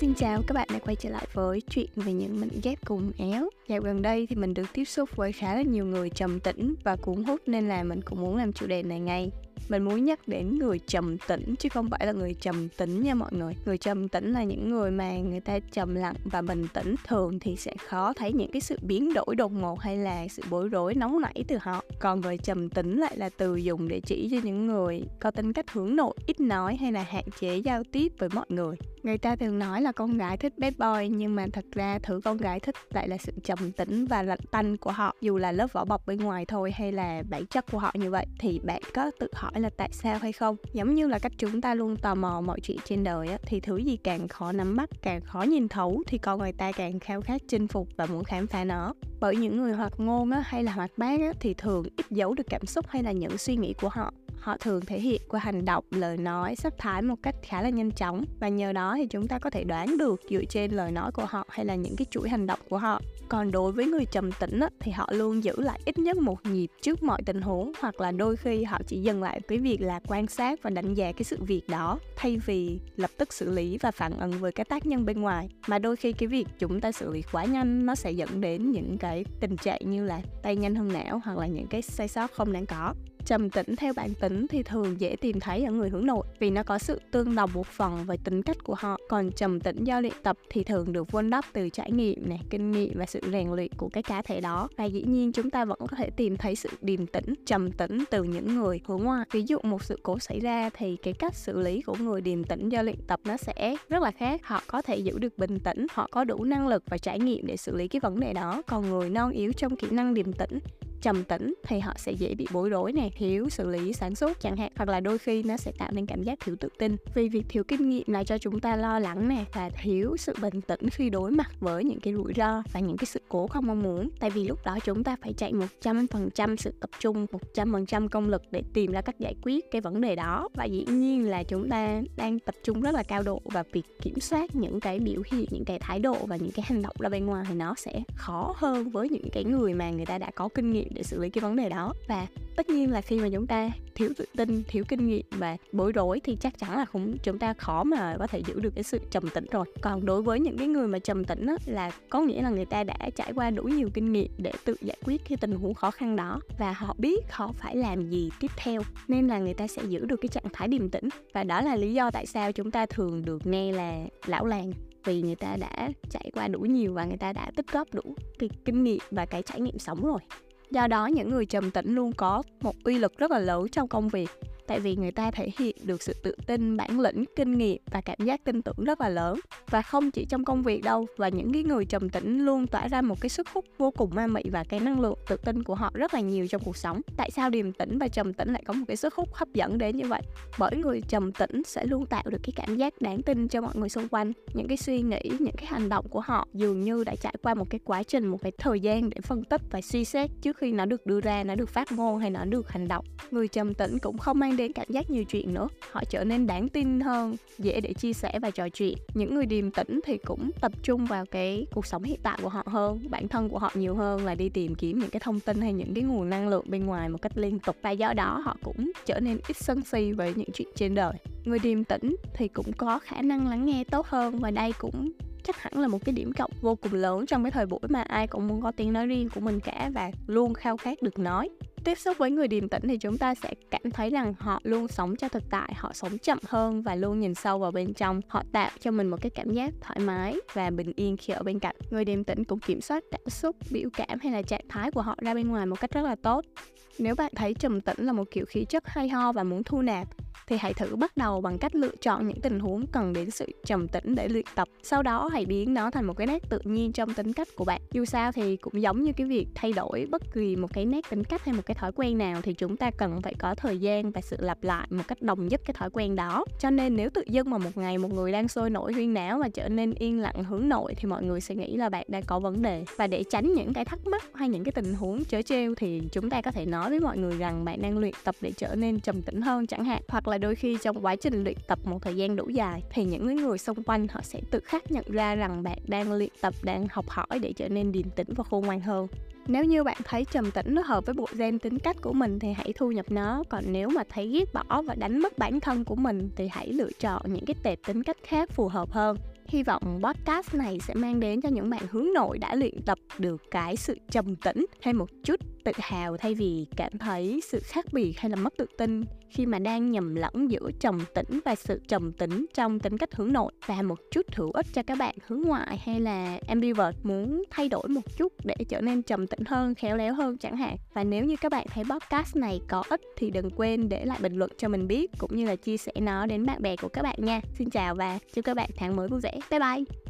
Xin chào, các bạn đã quay trở lại với chuyện về những mệnh ghép cùng éo. Dạo gần đây thì mình được tiếp xúc với khá là nhiều người trầm tĩnh và cuốn hút nên là mình cũng muốn làm chủ đề này ngay mình muốn nhắc đến người trầm tĩnh chứ không phải là người trầm tĩnh nha mọi người. Người trầm tĩnh là những người mà người ta trầm lặng và bình tĩnh. Thường thì sẽ khó thấy những cái sự biến đổi đột ngột hay là sự bối rối nóng nảy từ họ. Còn người trầm tĩnh lại là từ dùng để chỉ cho những người có tính cách hướng nội, ít nói hay là hạn chế giao tiếp với mọi người. Người ta thường nói là con gái thích bad boy, nhưng mà thật ra thứ con gái thích lại là sự trầm tĩnh và lạnh tanh của họ. Dù là lớp vỏ bọc bên ngoài thôi hay là bản chất của họ như vậy, thì bạn có tự hỏi là tại sao hay không. Giống như là cách chúng ta luôn tò mò mọi chuyện trên đời á, thì thứ gì càng khó nắm bắt càng khó nhìn thấu thì con người ta càng khao khát chinh phục và muốn khám phá nó. Bởi những người hoạt ngôn á, hay là hoạt bát á, thì thường ít giấu được cảm xúc hay là những suy nghĩ của họ họ thường thể hiện qua hành động lời nói sắc thái một cách khá là nhanh chóng. Và nhờ đó thì chúng ta có thể đoán được dựa trên lời nói của họ hay là những cái chuỗi hành động của họ. Còn đối với người trầm tĩnh á, thì họ luôn giữ lại ít nhất một nhịp trước mọi tình huống hoặc là đôi khi họ chỉ dừng lại cái việc là quan sát và đánh giá cái sự việc đó thay vì lập tức xử lý và phản ứng với cái tác nhân bên ngoài. Mà đôi khi cái việc chúng ta xử lý quá nhanh nó sẽ dẫn đến những cái tình trạng như là tay nhanh hơn não hoặc là những cái sai sót không đáng có trầm tĩnh theo bản tính thì thường dễ tìm thấy ở người hướng nội, vì nó có sự tương đồng một phần với tính cách của họ. Còn trầm tĩnh do luyện tập thì thường được vun đắp từ trải nghiệm này, kinh nghiệm và sự rèn luyện của cái cá thể đó. Và dĩ nhiên chúng ta vẫn có thể tìm thấy sự điềm tĩnh, trầm tĩnh từ những người hướng ngoại. Ví dụ một sự cố xảy ra thì cái cách xử lý của người điềm tĩnh do luyện tập nó sẽ rất là khác. Họ có thể giữ được bình tĩnh, họ có đủ năng lực và trải nghiệm để xử lý cái vấn đề đó. Còn người non yếu trong kỹ năng điềm tĩnh trầm tĩnh thì họ sẽ dễ bị bối rối nè, thiếu xử lý sản xuất chẳng hạn, hoặc là đôi khi nó sẽ tạo nên cảm giác thiếu tự tin. Vì việc thiếu kinh nghiệm là cho chúng ta lo lắng nè, và thiếu sự bình tĩnh khi đối mặt với những cái rủi ro và những cái sự cố không mong muốn. Tại vì lúc đó chúng ta phải chạy một trăm phần trăm sự tập trung, một trăm phần trăm công lực để tìm ra cách giải quyết cái vấn đề đó. Và dĩ nhiên là chúng ta đang tập trung rất là cao độ, và việc kiểm soát những cái biểu hiện, những cái thái độ và những cái hành động ra bên ngoài thì nó sẽ khó hơn với những cái người mà người ta đã có kinh nghiệm để xử lý cái vấn đề đó. Và tất nhiên là khi mà chúng ta thiếu tự tin thiếu kinh nghiệm và bối rối thì chắc chắn là cũng chúng ta khó mà có thể giữ được cái sự trầm tĩnh rồi. Còn đối với những cái người mà trầm tĩnh á, là có nghĩa là người ta đã trải qua đủ nhiều kinh nghiệm để tự giải quyết cái tình huống khó khăn đó và họ biết họ phải làm gì tiếp theo nên là người ta sẽ giữ được cái trạng thái điềm tĩnh. Và đó là lý do tại sao chúng ta thường được nghe là lão làng vì người ta đã trải qua đủ nhiều và người ta đã tích góp đủ cái kinh nghiệm và cái trải nghiệm sống rồi do đó, những người trầm tĩnh luôn có một uy lực rất là lớn trong công việc tại vì người ta thể hiện được sự tự tin, bản lĩnh, kinh nghiệm và cảm giác tin tưởng rất là lớn. Và không chỉ trong công việc đâu, và những cái người trầm tĩnh luôn tỏa ra một cái sức hút vô cùng ma mị và cái năng lượng tự tin của họ rất là nhiều trong cuộc sống. Tại sao điềm tĩnh và trầm tĩnh lại có một cái sức hút hấp dẫn đến như vậy? Bởi người trầm tĩnh sẽ luôn tạo được cái cảm giác đáng tin cho mọi người xung quanh. Những cái suy nghĩ, những cái hành động của họ dường như đã trải qua một cái quá trình, một cái thời gian để phân tích và suy xét trước khi nó được đưa ra, nó được phát ngôn hay nó được hành động. Người trầm tĩnh cũng không mang đến cảm giác nhiều chuyện nữa. Họ trở nên đáng tin hơn, dễ để chia sẻ và trò chuyện. Những người điềm tĩnh thì cũng tập trung vào cái cuộc sống hiện tại của họ hơn, bản thân của họ nhiều hơn là đi tìm kiếm những cái thông tin hay những cái nguồn năng lượng bên ngoài một cách liên tục. Và do đó, họ cũng trở nên ít sân si với những chuyện trên đời. Người điềm tĩnh thì cũng có khả năng lắng nghe tốt hơn và đây cũng chắc hẳn là một cái điểm cộng vô cùng lớn trong cái thời buổi mà ai cũng muốn có tiếng nói riêng của mình cả và luôn khao khát được nói tiếp xúc với người điềm tĩnh thì chúng ta sẽ cảm thấy rằng họ luôn sống cho thực tại, họ sống chậm hơn và luôn nhìn sâu vào bên trong. Họ tạo cho mình một cái cảm giác thoải mái và bình yên khi ở bên cạnh. Người điềm tĩnh cũng kiểm soát cảm xúc, biểu cảm hay là trạng thái của họ ra bên ngoài một cách rất là tốt. Nếu bạn thấy trầm tĩnh là một kiểu khí chất hay ho và muốn thu nạp thì hãy thử bắt đầu bằng cách lựa chọn những tình huống cần đến sự trầm tĩnh để luyện tập. Sau đó hãy biến nó thành một cái nét tự nhiên trong tính cách của bạn. Dù sao thì cũng giống như cái việc thay đổi bất kỳ một cái nét tính cách hay một cái thói quen nào thì chúng ta cần phải có thời gian và sự lặp lại một cách đồng nhất cái thói quen đó. Cho nên nếu tự dưng mà một ngày một người đang sôi nổi huyên náo và trở nên yên lặng hướng nội thì mọi người sẽ nghĩ là bạn đang có vấn đề. Và để tránh những cái thắc mắc hay những cái tình huống chớ trêu thì chúng ta có thể nói với mọi người rằng bạn đang luyện tập để trở nên trầm tĩnh hơn chẳng hạn, hoặc là đôi khi trong quá trình luyện tập một thời gian đủ dài thì những người xung quanh họ sẽ tự khắc nhận ra rằng bạn đang luyện tập, đang học hỏi để trở nên điềm tĩnh và khôn ngoan hơn. Nếu như bạn thấy trầm tĩnh nó hợp với bộ gen tính cách của mình thì hãy thu nhập nó, còn nếu mà thấy ghét bỏ và đánh mất bản thân của mình thì hãy lựa chọn những cái tệp tính cách khác phù hợp hơn. Hy vọng podcast này sẽ mang đến cho những bạn hướng nội đã luyện tập được cái sự trầm tĩnh thêm một chút tự hào thay vì cảm thấy sự khác biệt hay là mất tự tin khi mà đang nhầm lẫn giữa trầm tĩnh và sự trầm tĩnh trong tính cách hướng nội và một chút hữu ích cho các bạn hướng ngoại hay là ambivert muốn thay đổi một chút để trở nên trầm tĩnh hơn, khéo léo hơn chẳng hạn. Và nếu như các bạn thấy podcast này có ích thì đừng quên để lại bình luận cho mình biết cũng như là chia sẻ nó đến bạn bè của các bạn nha. Xin chào và chúc các bạn tháng mới vui vẻ. Bye bye.